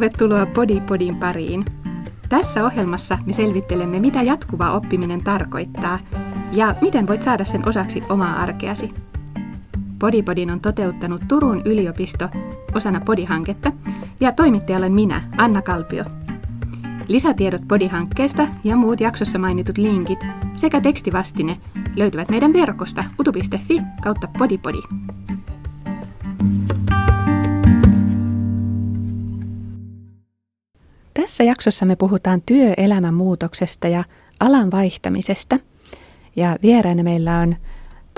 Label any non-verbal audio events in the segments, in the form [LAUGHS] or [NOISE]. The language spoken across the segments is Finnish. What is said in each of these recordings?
Tervetuloa Podipodin pariin. Tässä ohjelmassa me selvittelemme, mitä jatkuva oppiminen tarkoittaa ja miten voit saada sen osaksi omaa arkeasi. Podipodin on toteuttanut Turun yliopisto osana Podihanketta ja toimittaja olen minä, Anna Kalpio. Lisätiedot Podihankkeesta ja muut jaksossa mainitut linkit sekä tekstivastine löytyvät meidän verkosta utu.fi kautta podipodi. Tässä jaksossa me puhutaan työelämän muutoksesta ja alan vaihtamisesta. Ja vieraana meillä on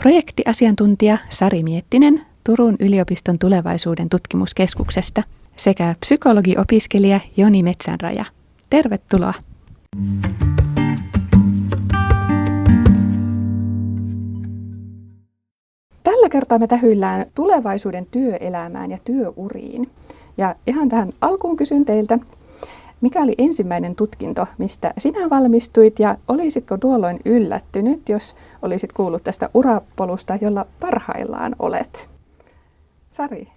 projektiasiantuntija Sari Miettinen Turun yliopiston tulevaisuuden tutkimuskeskuksesta sekä psykologiopiskelija Joni Metsänraja. Tervetuloa! Tällä kertaa me tähyillään tulevaisuuden työelämään ja työuriin. Ja ihan tähän alkuun kysyn teiltä, mikä oli ensimmäinen tutkinto, mistä sinä valmistuit ja olisitko tuolloin yllättynyt, jos olisit kuullut tästä urapolusta, jolla parhaillaan olet? Sari.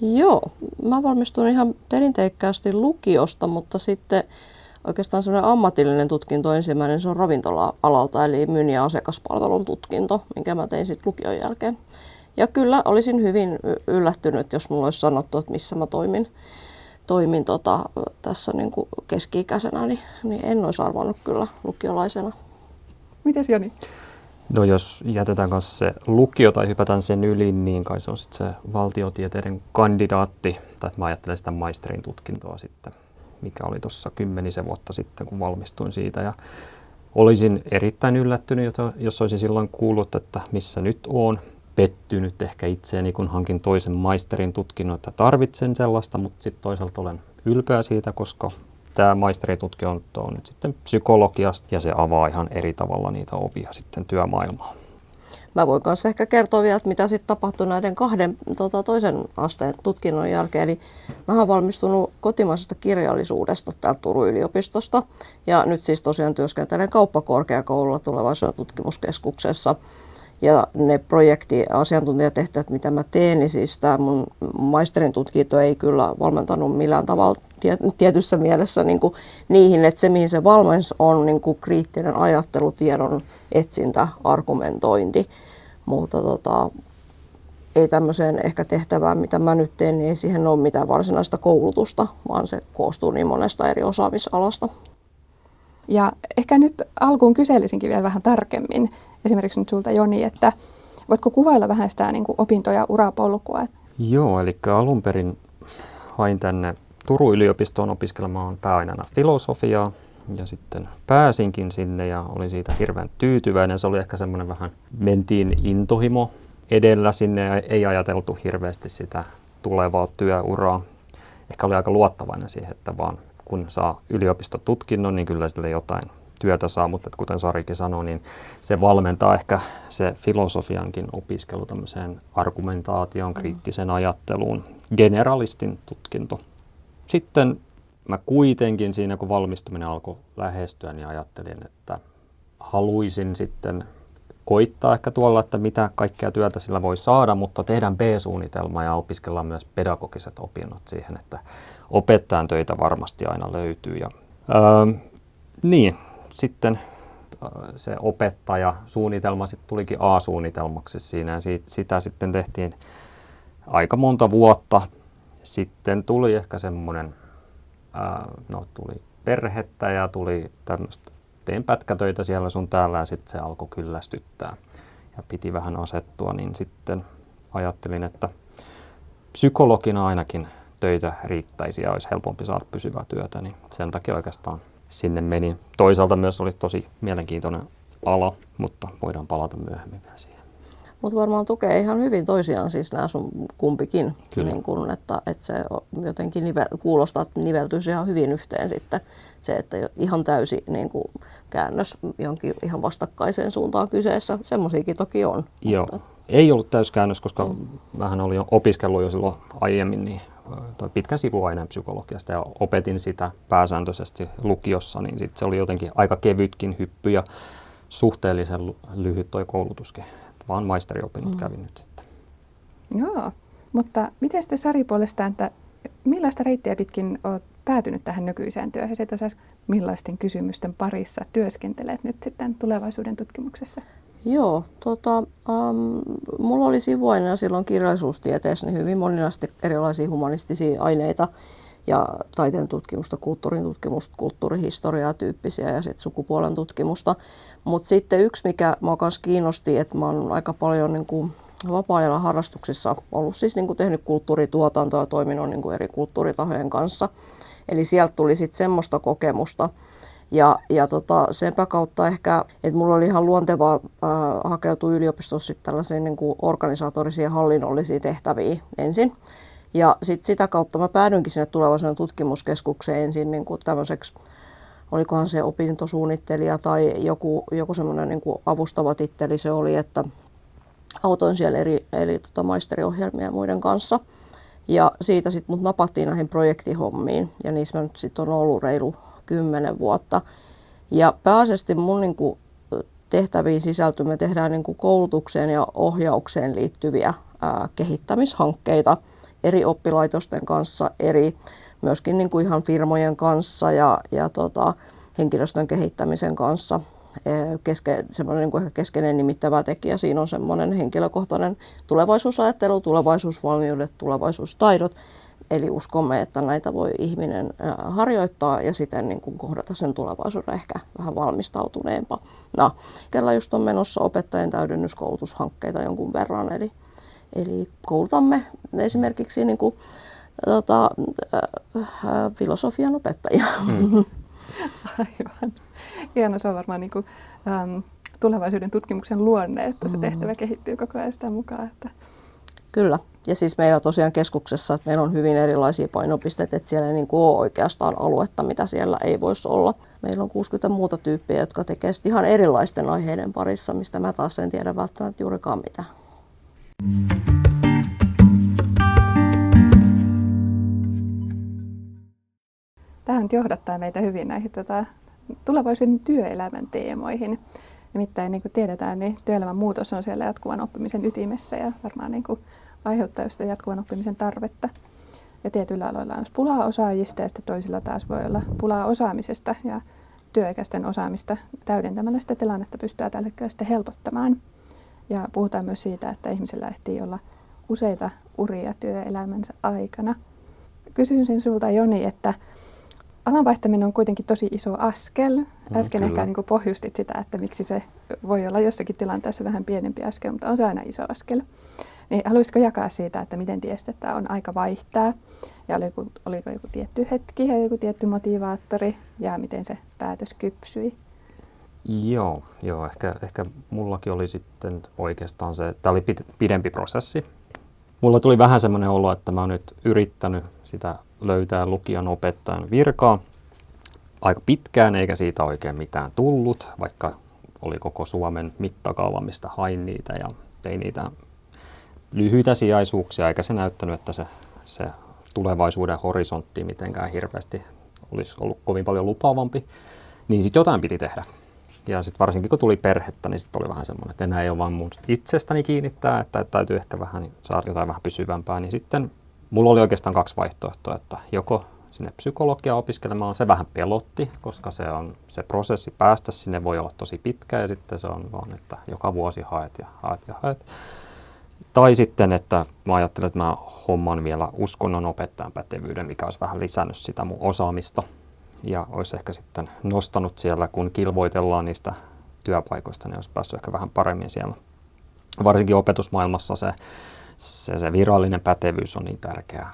Joo, mä valmistuin ihan perinteikkäästi lukiosta, mutta sitten oikeastaan semmoinen ammatillinen tutkinto ensimmäinen, se on ravintola-alalta, eli myynnin ja asiakaspalvelun tutkinto, minkä mä tein sitten lukion jälkeen. Ja kyllä olisin hyvin yllättynyt, jos mulla olisi sanottu, että missä mä toimin toimin tota, tässä niin kuin keski-ikäisenä, niin, niin en olisi arvannut kyllä lukiolaisena. Mites Joni? No jos jätetään kanssa se lukio tai hypätään sen yli, niin kai se on sitten se valtiotieteiden kandidaatti, tai mä ajattelen sitä maisterin tutkintoa sitten, mikä oli tuossa kymmenisen vuotta sitten, kun valmistuin siitä. Ja olisin erittäin yllättynyt, jos olisin silloin kuullut, että missä nyt on pettynyt ehkä itseäni, kun hankin toisen maisterin tutkinnon, että tarvitsen sellaista, mutta sitten toisaalta olen ylpeä siitä, koska tämä maisteritutkinto on nyt sitten psykologiasta ja se avaa ihan eri tavalla niitä ovia sitten työmaailmaan. Mä voin kanssa ehkä kertoa vielä, että mitä sitten tapahtui näiden kahden tota, toisen asteen tutkinnon jälkeen. Eli mä olen valmistunut kotimaisesta kirjallisuudesta täältä Turun yliopistosta ja nyt siis tosiaan työskentelen kauppakorkeakoululla tulevaisuuden tutkimuskeskuksessa. Ja ne projektiasiantuntijatehtävät, mitä mä teen, niin siis tämä mun maisterin tutkinto ei kyllä valmentanut millään tavalla tietyssä mielessä niin kuin niihin, että se mihin se valmens on niin kuin kriittinen ajattelu, tiedon etsintä, argumentointi. Mutta tota, ei tämmöiseen ehkä tehtävään, mitä mä nyt teen, niin ei siihen ole mitään varsinaista koulutusta, vaan se koostuu niin monesta eri osaamisalasta. Ja ehkä nyt alkuun kyselisinkin vielä vähän tarkemmin, esimerkiksi nyt sulta Joni, että voitko kuvailla vähän sitä niin kuin opinto- ja urapolkua? Joo, eli alun perin hain tänne Turun yliopistoon opiskelemaan pääaineena filosofiaa ja sitten pääsinkin sinne ja olin siitä hirveän tyytyväinen. Se oli ehkä semmoinen vähän, mentiin intohimo edellä sinne ja ei ajateltu hirveästi sitä tulevaa työuraa. Ehkä oli aika luottavainen siihen, että vaan kun saa yliopistotutkinnon, niin kyllä sille jotain työtä saa, mutta kuten Sarikin sanoi, niin se valmentaa ehkä se filosofiankin opiskelu tämmöiseen argumentaation, kriittisen ajatteluun, generalistin tutkinto. Sitten mä kuitenkin siinä, kun valmistuminen alkoi lähestyä, niin ajattelin, että haluaisin sitten koittaa ehkä tuolla, että mitä kaikkea työtä sillä voi saada, mutta tehdään B-suunnitelma ja opiskellaan myös pedagogiset opinnot siihen, että opettajan töitä varmasti aina löytyy. Ja, öö, niin, sitten se opettaja suunnitelma sitten tulikin A-suunnitelmaksi siinä ja sitä sitten tehtiin aika monta vuotta. Sitten tuli ehkä semmoinen, no tuli perhettä ja tuli tämmöistä, tein pätkätöitä siellä sun täällä ja sitten se alkoi kyllästyttää ja piti vähän asettua, niin sitten ajattelin, että psykologina ainakin töitä riittäisi ja olisi helpompi saada pysyvää työtä, niin sen takia oikeastaan sinne meni. Toisaalta myös oli tosi mielenkiintoinen ala, mutta voidaan palata myöhemmin vielä siihen. Mutta varmaan tukee ihan hyvin toisiaan siis nämä sun kumpikin. Kyllä. Niin kun, että, että se jotenkin nivel, kuulostaa, että niveltyisi ihan hyvin yhteen sitten se, että ihan täysi niin kuin käännös jonkin ihan vastakkaiseen suuntaan kyseessä. Semmoisiakin toki on. Joo. Mutta... Ei ollut täyskäännös, koska mm. vähän oli jo opiskellut jo silloin aiemmin niin pitkän sivuaineen psykologiasta ja opetin sitä pääsääntöisesti lukiossa, niin sit se oli jotenkin aika kevytkin hyppy ja suhteellisen lyhyt toi koulutuskin. Vaan maisteriopinnot mm. kävin nyt sitten. Joo, mutta miten sitten Sari puolestaan, että millaista reittiä pitkin olet päätynyt tähän nykyiseen työhön? Se tosiaan, millaisten kysymysten parissa työskentelet nyt sitten tulevaisuuden tutkimuksessa? Joo, tota, ähm, mulla oli sivuaineena silloin kirjallisuustieteessä niin hyvin moninaisesti erilaisia humanistisia aineita ja taiteen tutkimusta, kulttuurin tutkimusta, kulttuurihistoriaa tyyppisiä ja sitten sukupuolen tutkimusta. Mutta sitten yksi, mikä mua myös kiinnosti, että mä oon aika paljon niin kuin vapaa-ajalla harrastuksissa ollut siis niin kuin tehnyt kulttuurituotantoa ja toiminut niin kuin eri kulttuuritahojen kanssa. Eli sieltä tuli sitten semmoista kokemusta. Ja, ja tota, senpä kautta ehkä, että mulla oli ihan luontevaa äh, hakeutua yliopistossa sitten tällaisiin niin kuin organisatorisiin ja hallinnollisiin tehtäviin ensin. Ja sit sitä kautta mä päädyinkin sinne tulevaisuuden tutkimuskeskukseen ensin niin kuin tämmöiseksi, olikohan se opintosuunnittelija tai joku, joku semmoinen niin avustava titteli se oli, että autoin siellä eri, eri tota, maisteriohjelmia ja muiden kanssa. Ja siitä sitten mut napattiin näihin projektihommiin ja niissä mä nyt sitten on ollut reilu kymmenen vuotta. Ja pääasiassa mun niin kuin, tehtäviin sisältyy, me tehdään niin kuin koulutukseen ja ohjaukseen liittyviä ää, kehittämishankkeita eri oppilaitosten kanssa, eri myöskin niin kuin ihan firmojen kanssa ja, ja tota, henkilöstön kehittämisen kanssa. Keske, semmoinen niin kuin keskeinen nimittävä tekijä siinä on semmoinen henkilökohtainen tulevaisuusajattelu, tulevaisuusvalmiudet, tulevaisuustaidot – Eli uskomme, että näitä voi ihminen harjoittaa ja siten niin kuin kohdata sen tulevaisuuden ehkä vähän valmistautuneempa. No, kellä just on menossa opettajien täydennyskoulutushankkeita jonkun verran, eli, eli koulutamme esimerkiksi niin kuin, tota, äh, filosofian opettajia. Mm. [LAUGHS] Aivan. Hieno, se on varmaan niin kuin, ähm, tulevaisuuden tutkimuksen luonne, että se mm. tehtävä kehittyy koko ajan sitä mukaan. Että... Kyllä. Ja siis meillä tosiaan keskuksessa, että meillä on hyvin erilaisia painopisteitä, että siellä ei niin kuin ole oikeastaan aluetta, mitä siellä ei voisi olla. Meillä on 60 muuta tyyppiä, jotka tekee ihan erilaisten aiheiden parissa, mistä mä taas en tiedä välttämättä juurikaan mitään. Tämä nyt johdattaa meitä hyvin näihin tota, tulevaisuuden työelämän teemoihin. Nimittäin niin kuin tiedetään, niin työelämän muutos on siellä jatkuvan oppimisen ytimessä ja varmaan niin kuin aiheuttaa sitä jatkuvan oppimisen tarvetta. Ja tietyillä aloilla on pulaa osaajista ja sitten toisilla taas voi olla pulaa osaamisesta ja työikäisten osaamista täydentämällä sitä tilannetta pystyy tällä hetkellä sitten helpottamaan. Ja puhutaan myös siitä, että ihmisellä ehtii olla useita uria työelämänsä aikana. Kysyisin sinulta Joni, että alan vaihtaminen on kuitenkin tosi iso askel. Mm, Äsken mm, ehkä niin pohjustit sitä, että miksi se voi olla jossakin tilanteessa vähän pienempi askel, mutta on se aina iso askel. Niin haluaisitko jakaa siitä, että miten tiesit, että on aika vaihtaa? Ja oliko, oliko joku tietty hetki ja joku tietty motivaattori ja miten se päätös kypsyi? Joo, joo ehkä, ehkä mullakin oli sitten oikeastaan se, tämä oli pidempi prosessi. Mulla tuli vähän semmoinen olo, että mä oon nyt yrittänyt sitä löytää lukijan opettajan virkaa aika pitkään, eikä siitä oikein mitään tullut, vaikka oli koko Suomen mittakaava, mistä hain niitä ja tein niitä lyhyitä sijaisuuksia, eikä se näyttänyt, että se, se tulevaisuuden horisontti mitenkään hirveästi olisi ollut kovin paljon lupaavampi, niin sitten jotain piti tehdä. Ja sitten varsinkin kun tuli perhettä, niin sitten oli vähän semmoinen, että enää ei ole vain mun itsestäni kiinnittää, että täytyy ehkä vähän saada jotain vähän pysyvämpää. Niin sitten mulla oli oikeastaan kaksi vaihtoehtoa, että joko sinne psykologia opiskelemaan, se vähän pelotti, koska se, on, se prosessi päästä sinne voi olla tosi pitkä ja sitten se on vaan, että joka vuosi haet ja haet ja haet. Tai sitten, että mä ajattelen, että mä homman vielä uskonnon opettajan pätevyyden, mikä olisi vähän lisännyt sitä mun osaamista. Ja olisi ehkä sitten nostanut siellä, kun kilvoitellaan niistä työpaikoista, niin olisi päässyt ehkä vähän paremmin siellä. Varsinkin opetusmaailmassa se, se, se virallinen pätevyys on niin tärkeää.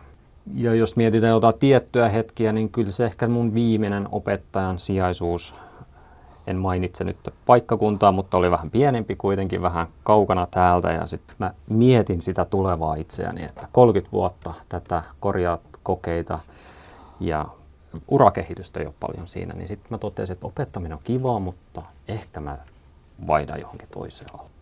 Ja jos mietitään jotain tiettyä hetkiä, niin kyllä se ehkä mun viimeinen opettajan sijaisuus en mainitse nyt paikkakuntaa, mutta oli vähän pienempi kuitenkin, vähän kaukana täältä ja sitten mä mietin sitä tulevaa itseäni, että 30 vuotta tätä korjaat kokeita ja urakehitystä ole paljon siinä, niin sitten mä totesin, että opettaminen on kivaa, mutta ehkä mä vaihdan johonkin toiseen alaan.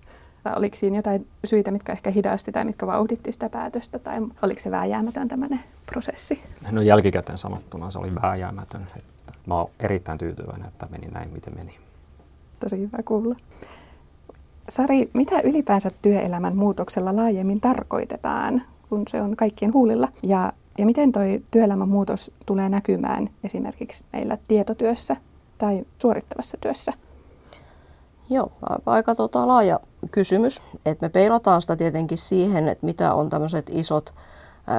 Oliko siinä jotain syitä, mitkä ehkä hidasti tai mitkä vauhditti sitä päätöstä, tai oliko se vääjäämätön tämmöinen prosessi? No jälkikäteen sanottuna se oli vääjäämätön. Mä oon erittäin tyytyväinen, että meni näin, miten meni. Tosi hyvä kuulla. Sari, mitä ylipäänsä työelämän muutoksella laajemmin tarkoitetaan, kun se on kaikkien huulilla? Ja Ja miten toi työelämän muutos tulee näkymään esimerkiksi meillä tietotyössä tai suorittavassa työssä? Joo, aika tota, laaja kysymys. Et me peilataan sitä tietenkin siihen, että mitä on tämmöiset isot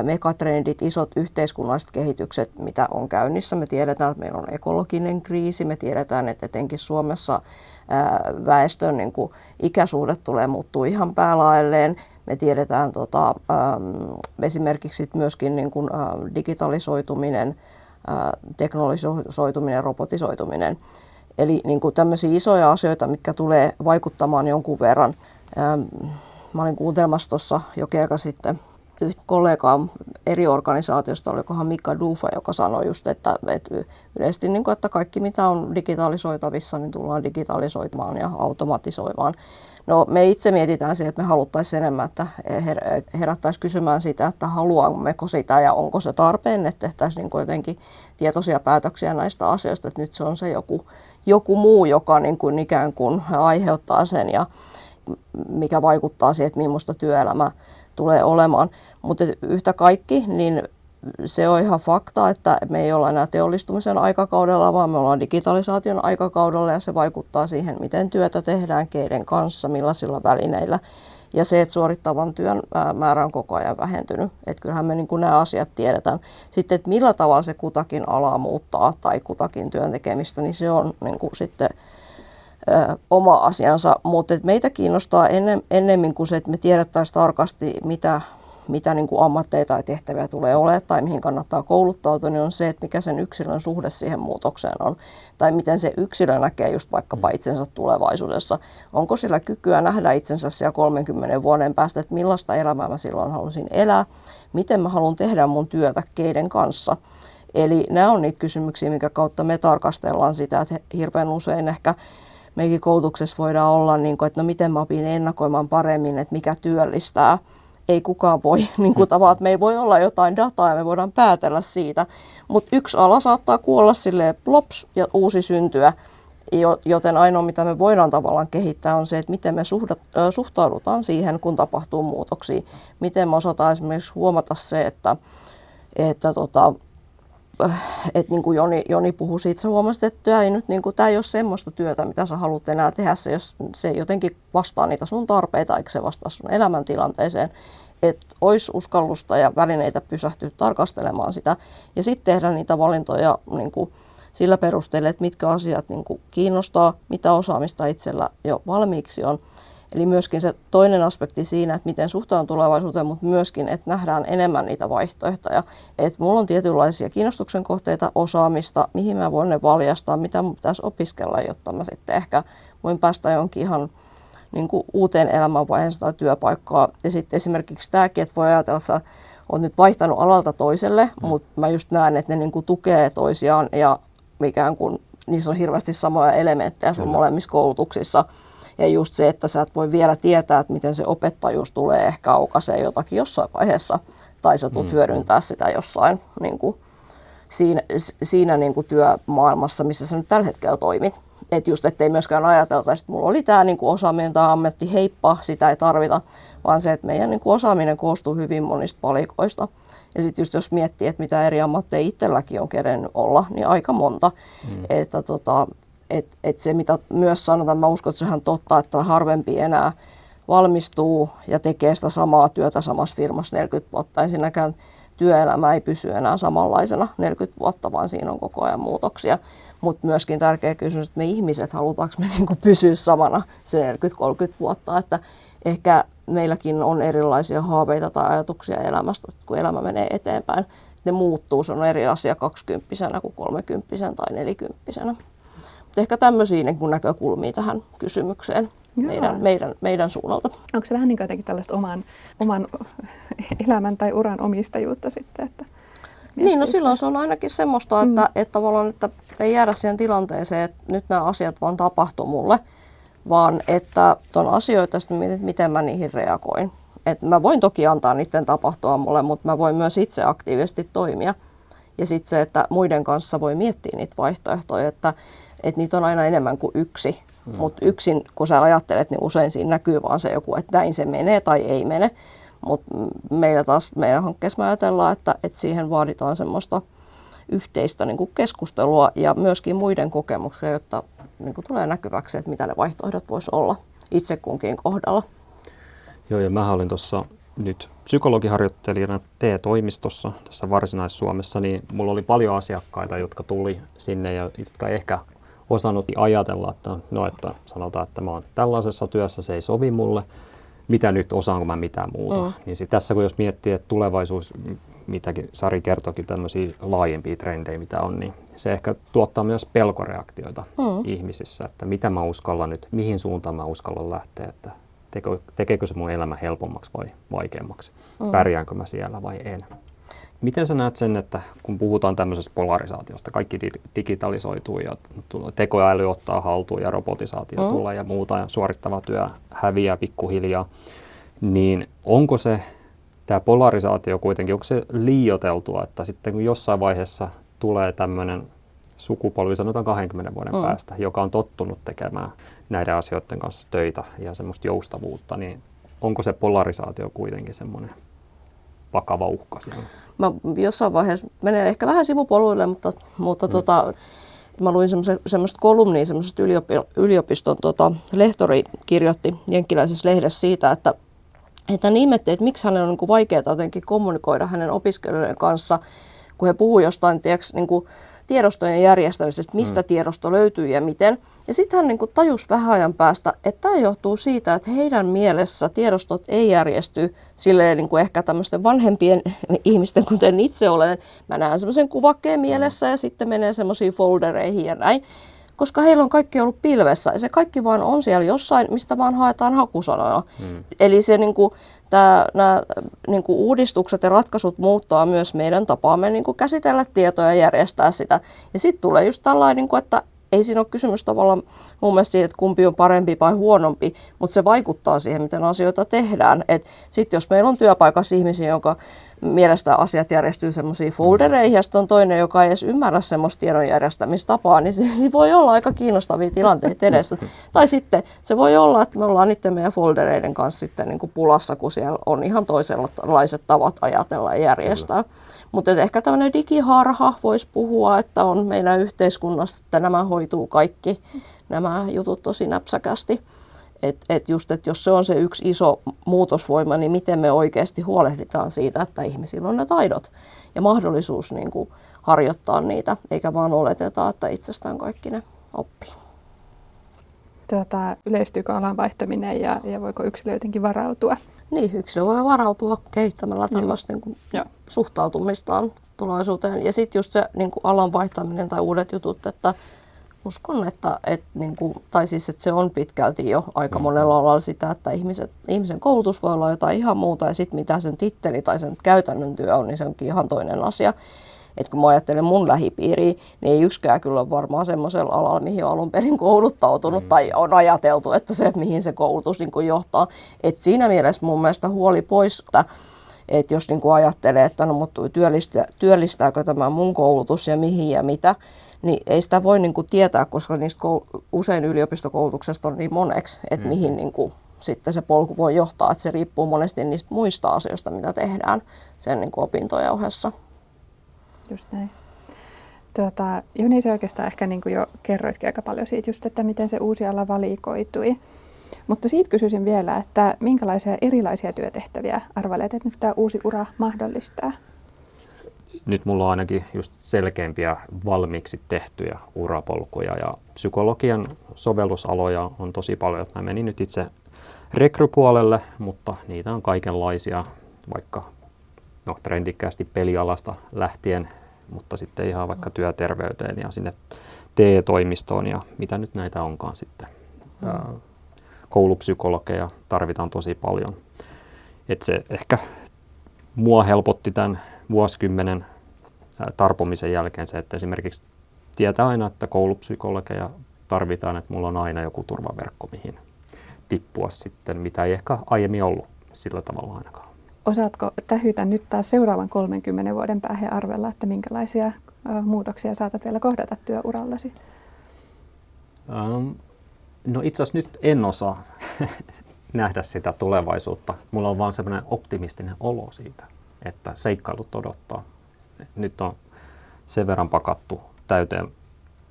megatrendit, isot yhteiskunnalliset kehitykset, mitä on käynnissä. Me tiedetään, että meillä on ekologinen kriisi, me tiedetään, että etenkin Suomessa väestön niin kuin, ikäsuhde tulee muuttuu ihan päälaelleen. Me tiedetään tota, esimerkiksi myöskin niin kuin, digitalisoituminen, teknologisoituminen, robotisoituminen. Eli niin kuin tämmöisiä isoja asioita, mitkä tulee vaikuttamaan jonkun verran. Ähm, mä olin kuuntelemassa tuossa jokin aika sitten yhtä kollegaa eri organisaatiosta, olikohan Mika Dufa, joka sanoi just, että, että yleisesti niin kuin, että kaikki mitä on digitalisoitavissa, niin tullaan digitalisoimaan ja automatisoimaan. No me itse mietitään siihen, että me haluttaisiin enemmän, että herättäisiin kysymään sitä, että haluammeko sitä ja onko se tarpeen, että tehtäisiin niin jotenkin tietoisia päätöksiä näistä asioista, että nyt se on se joku, joku muu, joka niin kuin ikään kuin aiheuttaa sen ja mikä vaikuttaa siihen, että millaista työelämä tulee olemaan. Mutta yhtä kaikki, niin se on ihan fakta, että me ei olla enää teollistumisen aikakaudella, vaan me ollaan digitalisaation aikakaudella ja se vaikuttaa siihen, miten työtä tehdään, keiden kanssa, millaisilla välineillä. Ja se, että suorittavan työn määrä on koko ajan vähentynyt. Että kyllähän me niin kuin nämä asiat tiedetään. Sitten, että millä tavalla se kutakin ala muuttaa tai kutakin työn tekemistä, niin se on niin kuin sitten oma asiansa. Mutta meitä kiinnostaa ennemmin kuin se, että me tiedettäisiin tarkasti, mitä mitä niin kuin ammatteja tai tehtäviä tulee olemaan tai mihin kannattaa kouluttautua, niin on se, että mikä sen yksilön suhde siihen muutokseen on. Tai miten se yksilö näkee just vaikkapa mm. itsensä tulevaisuudessa. Onko sillä kykyä nähdä itsensä siellä 30 vuoden päästä, että millaista elämää mä silloin halusin elää, miten mä haluan tehdä mun työtä, keiden kanssa. Eli nämä on niitä kysymyksiä, minkä kautta me tarkastellaan sitä, että hirveän usein ehkä meikin koulutuksessa voidaan olla, niin kuin, että no miten mä opin ennakoimaan paremmin, että mikä työllistää – ei kukaan voi, [LAUGHS] niin kuin tavallaan, että me ei voi olla jotain dataa ja me voidaan päätellä siitä, mutta yksi ala saattaa kuolla sille plops ja uusi syntyä, joten ainoa mitä me voidaan tavallaan kehittää on se, että miten me suhdat, suhtaudutaan siihen, kun tapahtuu muutoksia. Miten me osataan esimerkiksi huomata se, että, että tota, että niin kuin Joni, Joni puhui siitä, sä huomasit, että tämä ei, nyt, niin kuin, tämä ei ole semmoista työtä, mitä sä haluat enää tehdä, se, jos se jotenkin vastaa niitä sun tarpeita, eikä se vastaa sun elämäntilanteeseen, että olisi uskallusta ja välineitä pysähtyä tarkastelemaan sitä ja sitten tehdä niitä valintoja niin kuin, sillä perusteella, että mitkä asiat niin kuin, kiinnostaa, mitä osaamista itsellä jo valmiiksi on – Eli myöskin se toinen aspekti siinä, että miten suhtaan tulevaisuuteen, mutta myöskin, että nähdään enemmän niitä vaihtoehtoja. Että mulla on tietynlaisia kiinnostuksen kohteita, osaamista, mihin mä voin ne valjastaa, mitä mun pitäisi opiskella, jotta mä sitten ehkä voin päästä jonkin ihan niin kuin uuteen elämänvaiheeseen tai työpaikkaa. Ja sitten esimerkiksi tämäkin, että voi ajatella, että sä oot nyt vaihtanut alalta toiselle, mm. mutta mä just näen, että ne niin kuin tukee toisiaan ja ikään kuin niissä on hirveästi samoja elementtejä sun molemmissa koulutuksissa. Ja just se, että sä et voi vielä tietää, että miten se opettajuus tulee ehkä aukaisee jotakin jossain vaiheessa, tai sä tulet mm. hyödyntää sitä jossain niin kuin, siinä, siinä niin kuin työmaailmassa, missä sä nyt tällä hetkellä toimit. Että just, ettei myöskään ajatelta, että mulla oli tämä niin osaaminen tai ammatti, heippa, sitä ei tarvita, vaan se, että meidän niin kuin osaaminen koostuu hyvin monista palikoista. Ja sitten just jos miettii, että mitä eri ammatteja itselläkin on kerennyt olla, niin aika monta. Mm. Että tota, et, et se, mitä myös sanotaan, mä uskon, että se on totta, että harvempi enää valmistuu ja tekee sitä samaa työtä samassa firmassa 40 vuotta. Ensinnäkään työelämä ei pysy enää samanlaisena 40 vuotta, vaan siinä on koko ajan muutoksia. Mutta myöskin tärkeä kysymys, että me ihmiset, halutaanko me [LAUGHS] niinku pysyä samana se 40-30 vuotta, että ehkä meilläkin on erilaisia haaveita tai ajatuksia elämästä, kun elämä menee eteenpäin. Ne muuttuu, se on eri asia 20 kuin 30 tai 40 ehkä tämmöisiä niin näkökulmia tähän kysymykseen meidän, meidän, meidän suunnalta. Onko se vähän niin kuin jotenkin tällaista oman, oman elämän tai uran omistajuutta sitten? Että niin, no silloin se on ainakin semmoista, että, mm. että tavallaan, että ei jäädä siihen tilanteeseen, että nyt nämä asiat vaan tapahtuu mulle, vaan että on asioita, että miten mä niihin reagoin. Et mä voin toki antaa niiden tapahtua mulle, mutta mä voin myös itse aktiivisesti toimia. Ja sitten se, että muiden kanssa voi miettiä niitä vaihtoehtoja, että että niitä on aina enemmän kuin yksi. Mm. Mutta yksin, kun sä ajattelet, niin usein siinä näkyy vaan se joku, että näin se menee tai ei mene. Mutta meillä taas, meidän hankkeessa me ajatellaan, että, että siihen vaaditaan semmoista yhteistä niin kuin keskustelua ja myöskin muiden kokemuksia, jotta niin kuin tulee näkyväksi, että mitä ne vaihtoehdot voisi olla itse kunkin kohdalla. Joo, ja mä olin tuossa nyt psykologiharjoittelijana TE-toimistossa tässä Varsinais-Suomessa, niin mulla oli paljon asiakkaita, jotka tuli sinne ja jotka ehkä osannut ajatella, että no, että sanotaan, että mä oon tällaisessa työssä, se ei sovi mulle, mitä nyt, osaanko mä mitään muuta. Mm. Niin sit tässä kun jos miettii, että tulevaisuus, mitäkin Sari kertoikin tämmöisiä laajempia trendejä, mitä on, niin se ehkä tuottaa myös pelkoreaktioita mm. ihmisissä, että mitä mä uskallan nyt, mihin suuntaan mä uskallan lähteä, että tekeekö se mun elämä helpommaksi vai vaikeammaksi, mm. pärjäänkö mä siellä vai en. Miten sä näet sen, että kun puhutaan tämmöisestä polarisaatiosta, kaikki digitalisoituu ja tekoäly ottaa haltuun ja robotisaatio mm. tulee ja muuta ja suorittava työ häviää pikkuhiljaa, niin onko se tämä polarisaatio kuitenkin, onko se liioteltua, että sitten kun jossain vaiheessa tulee tämmöinen sukupolvi, sanotaan 20 vuoden mm. päästä, joka on tottunut tekemään näiden asioiden kanssa töitä ja semmoista joustavuutta, niin onko se polarisaatio kuitenkin semmoinen vakava uhka siellä? Mä jossain vaiheessa menee ehkä vähän sivupoluille, mutta, mutta mm. tota, mä luin semmoista kolumnia, semmoisesta yliopiston tota, lehtori kirjoitti jenkkiläisessä lehdessä siitä, että että hän ihmetti, että miksi hänellä on niin kuin vaikeaa jotenkin kommunikoida hänen opiskelijoiden kanssa, kun he puhuu jostain tiedätkö, niin kuin tiedostojen järjestämisestä, mistä mm. tiedosto löytyy ja miten. Ja sitten hän niin kuin tajusi vähän ajan päästä, että tämä johtuu siitä, että heidän mielessä tiedostot ei järjesty silleen niin kuin ehkä tämmöisten vanhempien [LAUGHS] ihmisten, kuten itse olen. Että mä näen semmoisen kuvakkeen mielessä ja sitten menee semmoisiin foldereihin ja näin koska heillä on kaikki ollut pilvessä ja se kaikki vaan on siellä jossain, mistä vaan haetaan hakusanoja. Mm. Eli se niin kuin, nämä niin uudistukset ja ratkaisut muuttaa myös meidän tapaamme niin kuin käsitellä tietoa ja järjestää sitä. Ja sitten tulee just tällainen, niin kuin, että ei siinä ole kysymys tavallaan mun mielestä siitä, että kumpi on parempi vai huonompi, mutta se vaikuttaa siihen, miten asioita tehdään. Sitten jos meillä on työpaikassa ihmisiä, jonka mielestä asiat järjestyy semmoisiin foldereihin ja sitten on toinen, joka ei edes ymmärrä semmoista tiedon järjestämistapaa, niin se, voi olla aika kiinnostavia tilanteita edessä. [LAUGHS] tai sitten se voi olla, että me ollaan niiden meidän foldereiden kanssa sitten niin kuin pulassa, kun siellä on ihan toisenlaiset tavat ajatella ja järjestää. Mutta ehkä tämmöinen digiharha voisi puhua, että on meidän yhteiskunnassa, että nämä hoituu kaikki, nämä jutut tosi näpsäkästi. Että et just, että jos se on se yksi iso muutosvoima, niin miten me oikeasti huolehditaan siitä, että ihmisillä on ne taidot ja mahdollisuus niin kuin harjoittaa niitä, eikä vaan oleteta, että itsestään kaikki ne oppii. Tuota, yleistyykö alan vaihtaminen ja, ja voiko yksilö jotenkin varautua? Niin, yksilö voi varautua kehittämällä tällaista niin kuin, suhtautumistaan tulevaisuuteen. Ja sitten just se niin kuin alan vaihtaminen tai uudet jutut, että uskon, että, että, niin kuin, tai siis, että se on pitkälti jo aika mm. monella alalla sitä, että ihmiset, ihmisen koulutus voi olla jotain ihan muuta ja sitten mitä sen titteli tai sen käytännön työ on, niin se onkin ihan toinen asia. Et kun mä ajattelen mun lähipiiriä, niin ei yksikään kyllä ole varmaan semmoisella alalla, mihin on alun perin kouluttautunut mm. tai on ajateltu, että se, mihin se koulutus niin kuin johtaa. Et siinä mielessä mun mielestä huoli pois, että että jos niin kuin ajattelee, että no mutta työllistää, työllistääkö tämä mun koulutus ja mihin ja mitä, niin ei sitä voi niin kuin tietää, koska niistä kou- usein yliopistokoulutuksesta on niin moneksi, että mm. mihin niin kuin sitten se polku voi johtaa. Että se riippuu monesti niistä muista asioista, mitä tehdään sen niin kuin opintojen ohessa. Just näin. Tuota, Joni, se oikeastaan ehkä niin kuin jo kerroitkin aika paljon siitä just, että miten se uusi ala valikoitui. Mutta siitä kysyisin vielä, että minkälaisia erilaisia työtehtäviä arvelet, että nyt tämä uusi ura mahdollistaa? Nyt mulla on ainakin just selkeämpiä valmiiksi tehtyjä urapolkuja ja psykologian sovellusaloja on tosi paljon. Mä menin nyt itse rekrypuolelle, mutta niitä on kaikenlaisia, vaikka no, trendikkäästi pelialasta lähtien, mutta sitten ihan vaikka työterveyteen ja sinne TE-toimistoon ja mitä nyt näitä onkaan sitten. Mm. Koulupsykologeja tarvitaan tosi paljon. Et se ehkä mua helpotti tämän vuosikymmenen tarpomisen jälkeen se, että esimerkiksi tietää aina, että koulupsykologeja tarvitaan, että mulla on aina joku turvaverkko, mihin tippua sitten, mitä ei ehkä aiemmin ollut sillä tavalla ainakaan. Osaatko tähytä nyt taas seuraavan 30 vuoden päähän arvella, että minkälaisia muutoksia saatat vielä kohdata työurallasi? Um, no itse asiassa nyt en osaa [LAUGHS] nähdä sitä tulevaisuutta. Mulla on vaan semmoinen optimistinen olo siitä, että seikkailut odottaa. Nyt on sen verran pakattu täyteen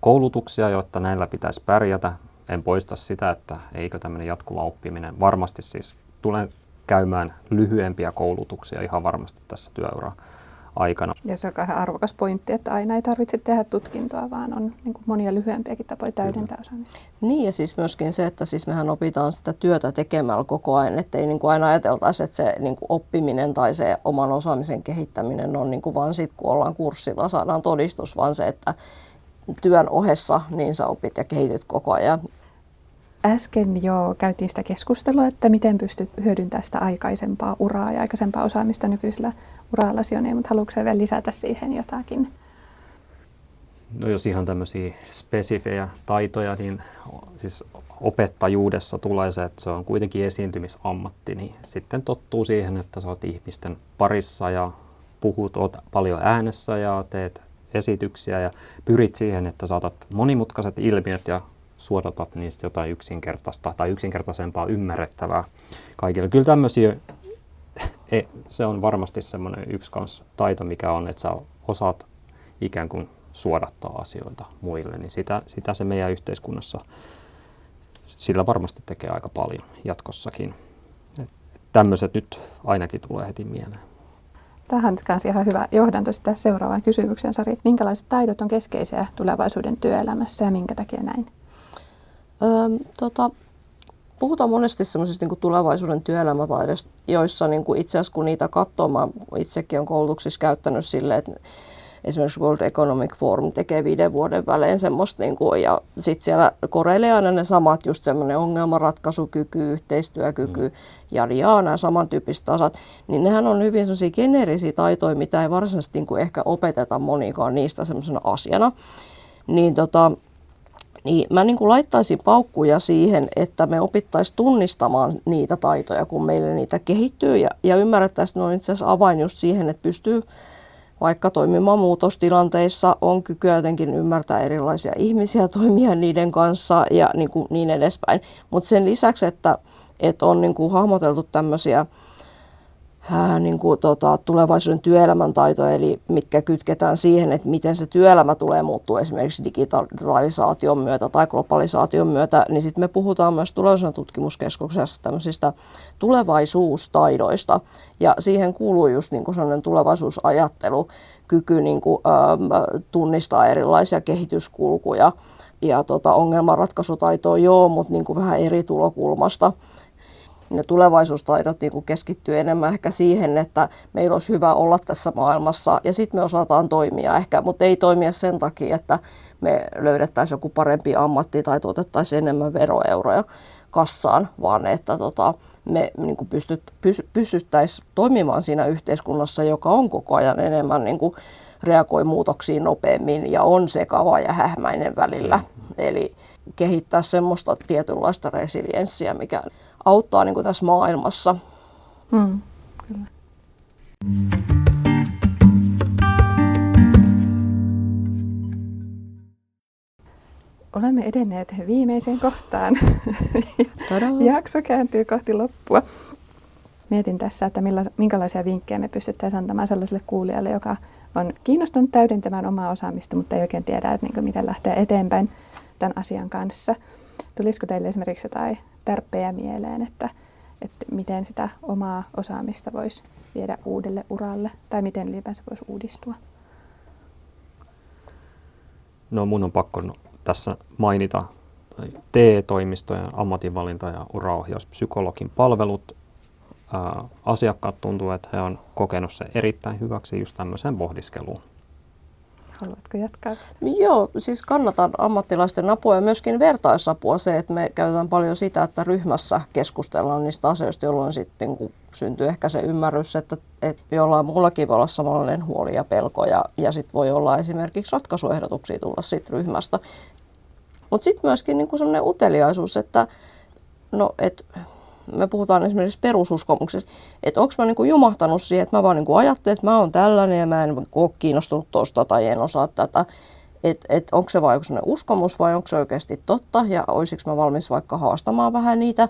koulutuksia, jotta näillä pitäisi pärjätä. En poista sitä, että eikö tämmöinen jatkuva oppiminen varmasti siis tulee käymään lyhyempiä koulutuksia ihan varmasti tässä työura aikana. Ja se on ihan arvokas pointti, että aina ei tarvitse tehdä tutkintoa, vaan on niin kuin monia lyhyempiäkin tapoja täydentää osaamista. Niin ja siis myöskin se, että siis mehän opitaan sitä työtä tekemällä koko ajan, että ei niin kuin aina ajateltaisi, että se niin kuin oppiminen tai se oman osaamisen kehittäminen on niin kuin vaan sitten, kun ollaan kurssilla, saadaan todistus, vaan se, että työn ohessa niin sä opit ja kehityt koko ajan. Äsken jo käytiin sitä keskustelua, että miten pystyt hyödyntämään sitä aikaisempaa uraa ja aikaisempaa osaamista nykyisellä urallasi on, mutta haluatko vielä lisätä siihen jotakin? No jos ihan tämmöisiä spesifejä taitoja, niin siis opettajuudessa tulee se, että se on kuitenkin esiintymisammatti, niin sitten tottuu siihen, että sä oot ihmisten parissa ja puhut, oot paljon äänessä ja teet esityksiä ja pyrit siihen, että saatat monimutkaiset ilmiöt ja suodatat niistä jotain yksinkertaista tai yksinkertaisempaa ymmärrettävää kaikille. Kyllä tämmöisiä, e, se on varmasti semmoinen yksi kans taito, mikä on, että sä osaat ikään kuin suodattaa asioita muille, niin sitä, sitä se meidän yhteiskunnassa, sillä varmasti tekee aika paljon jatkossakin. Tämmöiset nyt ainakin tulee heti mieleen. Tähän on myös ihan hyvä johdanto sitä seuraavaan kysymykseen, Sari. Minkälaiset taidot on keskeisiä tulevaisuuden työelämässä ja minkä takia näin? Öö, tota, puhutaan monesti semmoisista niin tulevaisuuden työelämätaidoista, joissa niin kuin itse asiassa kun niitä katsoo, mä itsekin olen koulutuksissa käyttänyt silleen, että esimerkiksi World Economic Forum tekee viiden vuoden välein semmoista, niin kuin, ja sitten siellä koreilee aina ne samat, just semmoinen ongelmanratkaisukyky, yhteistyökyky mm. ja jaa, nämä samantyyppiset tasat, niin nehän on hyvin semmoisia geneerisiä taitoja, mitä ei varsinaisesti niin kuin ehkä opeteta monikaan niistä semmoisena asiana. Niin tota, niin mä niin kuin laittaisin paukkuja siihen, että me opittaisiin tunnistamaan niitä taitoja, kun meille niitä kehittyy ja, ja ymmärrettäisiin, että ne on itse asiassa avain just siihen, että pystyy vaikka toimimaan muutostilanteissa, on kykyä jotenkin ymmärtää erilaisia ihmisiä, [LAUGHS] toimia niiden kanssa ja niin, kuin niin edespäin. Mutta sen lisäksi, että, että on niin kuin hahmoteltu tämmöisiä ää, niin kuin, tota, tulevaisuuden työelämän taitoja, eli mitkä kytketään siihen, että miten se työelämä tulee muuttua esimerkiksi digitalisaation myötä tai globalisaation myötä, niin sitten me puhutaan myös tulevaisuuden tutkimuskeskuksessa tämmöisistä tulevaisuustaidoista, ja siihen kuuluu just niin kuin sellainen tulevaisuusajattelu, kyky niin kuin, ää, tunnistaa erilaisia kehityskulkuja, ja tota, ongelmanratkaisutaitoa joo, mutta niin kuin vähän eri tulokulmasta ne tulevaisuustaidot niin kuin keskittyy enemmän ehkä siihen, että meillä olisi hyvä olla tässä maailmassa ja sitten me osataan toimia ehkä, mutta ei toimia sen takia, että me löydettäisiin joku parempi ammatti tai tuotettaisiin enemmän veroeuroja kassaan, vaan että tota, me niin kuin pystyt, pys, pysyttäisiin toimimaan siinä yhteiskunnassa, joka on koko ajan enemmän niin kuin reagoi muutoksiin nopeammin ja on sekava ja hähmäinen välillä. Eli kehittää semmoista tietynlaista resilienssiä, mikä auttaa niin kuin tässä maailmassa. Mm, kyllä. Olemme edenneet viimeiseen kohtaan. [LAUGHS] Jakso kääntyy kohti loppua. Mietin tässä, että milla, minkälaisia vinkkejä me pystyttäisiin antamaan sellaiselle kuulijalle, joka on kiinnostunut täydentämään omaa osaamista, mutta ei oikein tiedä, että niin miten lähteä eteenpäin tämän asian kanssa. Tulisiko teille esimerkiksi jotain tärppejä mieleen, että, että miten sitä omaa osaamista voisi viedä uudelle uralle tai miten ylipäänsä voisi uudistua? No mun on pakko tässä mainita TE-toimistojen ammatinvalinta- ja uraohjauspsykologin palvelut. Asiakkaat tuntuu, että he on kokenut sen erittäin hyväksi just tämmöiseen pohdiskeluun. Haluatko jatkaa? Joo, siis kannatan ammattilaisten apua ja myöskin vertaisapua se, että me käytetään paljon sitä, että ryhmässä keskustellaan niistä asioista, jolloin sitten kun syntyy ehkä se ymmärrys, että, että jollain muullakin voi olla samanlainen huoli ja pelko ja, ja sitten voi olla esimerkiksi ratkaisuehdotuksia tulla siitä ryhmästä. Mutta sitten myöskin niin sellainen uteliaisuus, että no, et me puhutaan esimerkiksi perususkomuksesta, että onko mä niinku jumahtanut siihen, että mä vaan niinku ajattelen, että mä oon tällainen ja mä en ole kiinnostunut tuosta tai en osaa tätä. Että et onko se vain joku uskomus vai onko se oikeasti totta ja olisiko mä valmis vaikka haastamaan vähän niitä.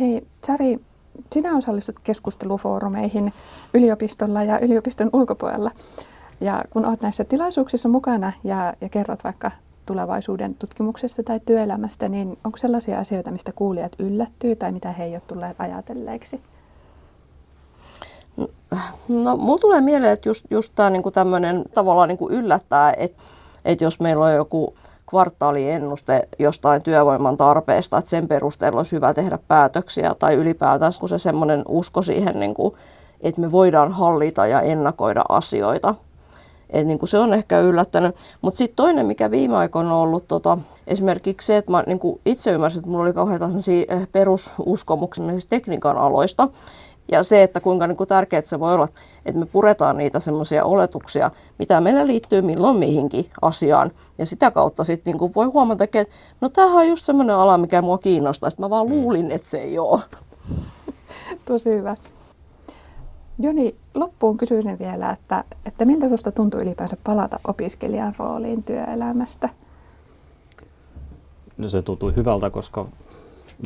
Hei, Sari, sinä osallistut keskustelufoorumeihin yliopistolla ja yliopiston ulkopuolella. Ja kun olet näissä tilaisuuksissa mukana ja, ja kerrot vaikka tulevaisuuden tutkimuksesta tai työelämästä, niin onko sellaisia asioita, mistä kuulijat yllättyy tai mitä he eivät ole tulleet ajatelleeksi? No, mulla tulee mieleen, että just, just tämä niinku tämmöinen tavallaan niinku yllättää, että, että jos meillä on joku kvartaaliennuste jostain työvoiman tarpeesta, että sen perusteella olisi hyvä tehdä päätöksiä tai ylipäätään kun se semmoinen usko siihen, niin kuin, että me voidaan hallita ja ennakoida asioita. Et niin kuin se on ehkä yllättänyt. Mutta sitten toinen, mikä viime aikoina on ollut tota, esimerkiksi se, että mä niin kuin itse ymmärsin, että mulla oli kauheita eh, perususkomuksia tekniikan aloista. Ja se, että kuinka niin kuin tärkeää se voi olla, että me puretaan niitä semmoisia oletuksia, mitä meillä liittyy milloin mihinkin asiaan. Ja sitä kautta sitten niin voi huomata, että no tämähän on just semmoinen ala, mikä mua kiinnostaa. Sitten mä vaan mm. luulin, että se ei ole. Tosi hyvä. Joni, loppuun kysyisin vielä, että, että miltä sinusta tuntuu ylipäänsä palata opiskelijan rooliin työelämästä? No se tuntui hyvältä, koska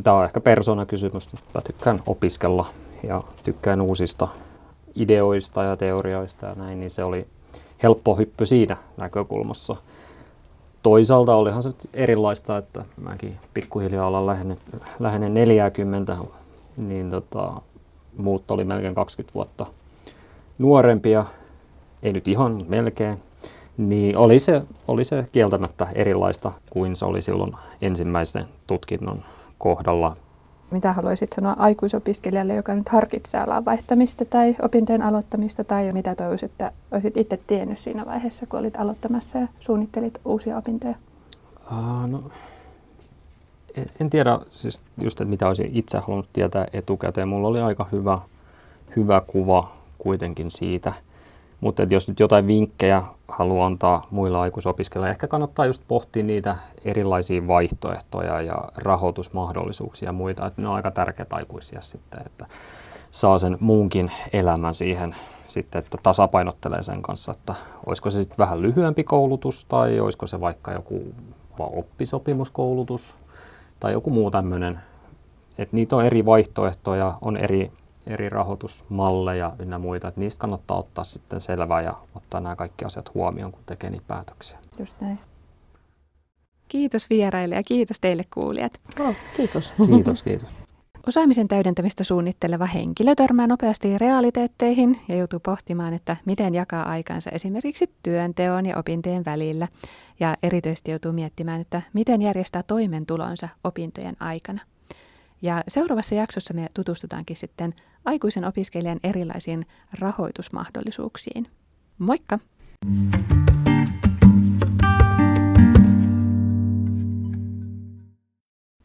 tämä on ehkä persoonakysymys. Mä tykkään opiskella ja tykkään uusista ideoista ja teorioista ja näin, niin se oli helppo hyppy siinä näkökulmassa. Toisaalta olihan se erilaista, että mäkin pikkuhiljaa ollaan lähene, lähene 40, niin tota, muut oli melkein 20 vuotta nuorempia, ei nyt ihan melkein, niin oli se, oli se kieltämättä erilaista kuin se oli silloin ensimmäisen tutkinnon kohdalla. Mitä haluaisit sanoa aikuisopiskelijalle, joka nyt harkitsee alan vaihtamista tai opintojen aloittamista, tai mitä toivoisit, että olisit itse tiennyt siinä vaiheessa, kun olit aloittamassa ja suunnittelit uusia opintoja? Uh, no, en, tiedä siis just, että mitä olisin itse halunnut tietää etukäteen. Mulla oli aika hyvä, hyvä kuva kuitenkin siitä. Mutta jos nyt jotain vinkkejä haluaa antaa muilla aikuisopiskelijoilla, ehkä kannattaa just pohtia niitä erilaisia vaihtoehtoja ja rahoitusmahdollisuuksia ja muita. Että ne on aika tärkeitä aikuisia sitten, että saa sen muunkin elämän siihen sitten, että tasapainottelee sen kanssa, että olisiko se sitten vähän lyhyempi koulutus tai olisiko se vaikka joku oppisopimuskoulutus tai joku muu tämmöinen. Että niitä on eri vaihtoehtoja, on eri eri rahoitusmalleja ynnä muita, että niistä kannattaa ottaa sitten selvää ja ottaa nämä kaikki asiat huomioon, kun tekee niitä päätöksiä. Just näin. Kiitos vieraille ja kiitos teille kuulijat. Oh, kiitos. Kiitos, kiitos. Osaamisen täydentämistä suunnitteleva henkilö törmää nopeasti realiteetteihin ja joutuu pohtimaan, että miten jakaa aikansa esimerkiksi työnteon ja opintojen välillä. Ja erityisesti joutuu miettimään, että miten järjestää toimentulonsa opintojen aikana. Ja seuraavassa jaksossa me tutustutaankin sitten aikuisen opiskelijan erilaisiin rahoitusmahdollisuuksiin. Moikka! Mm-hmm.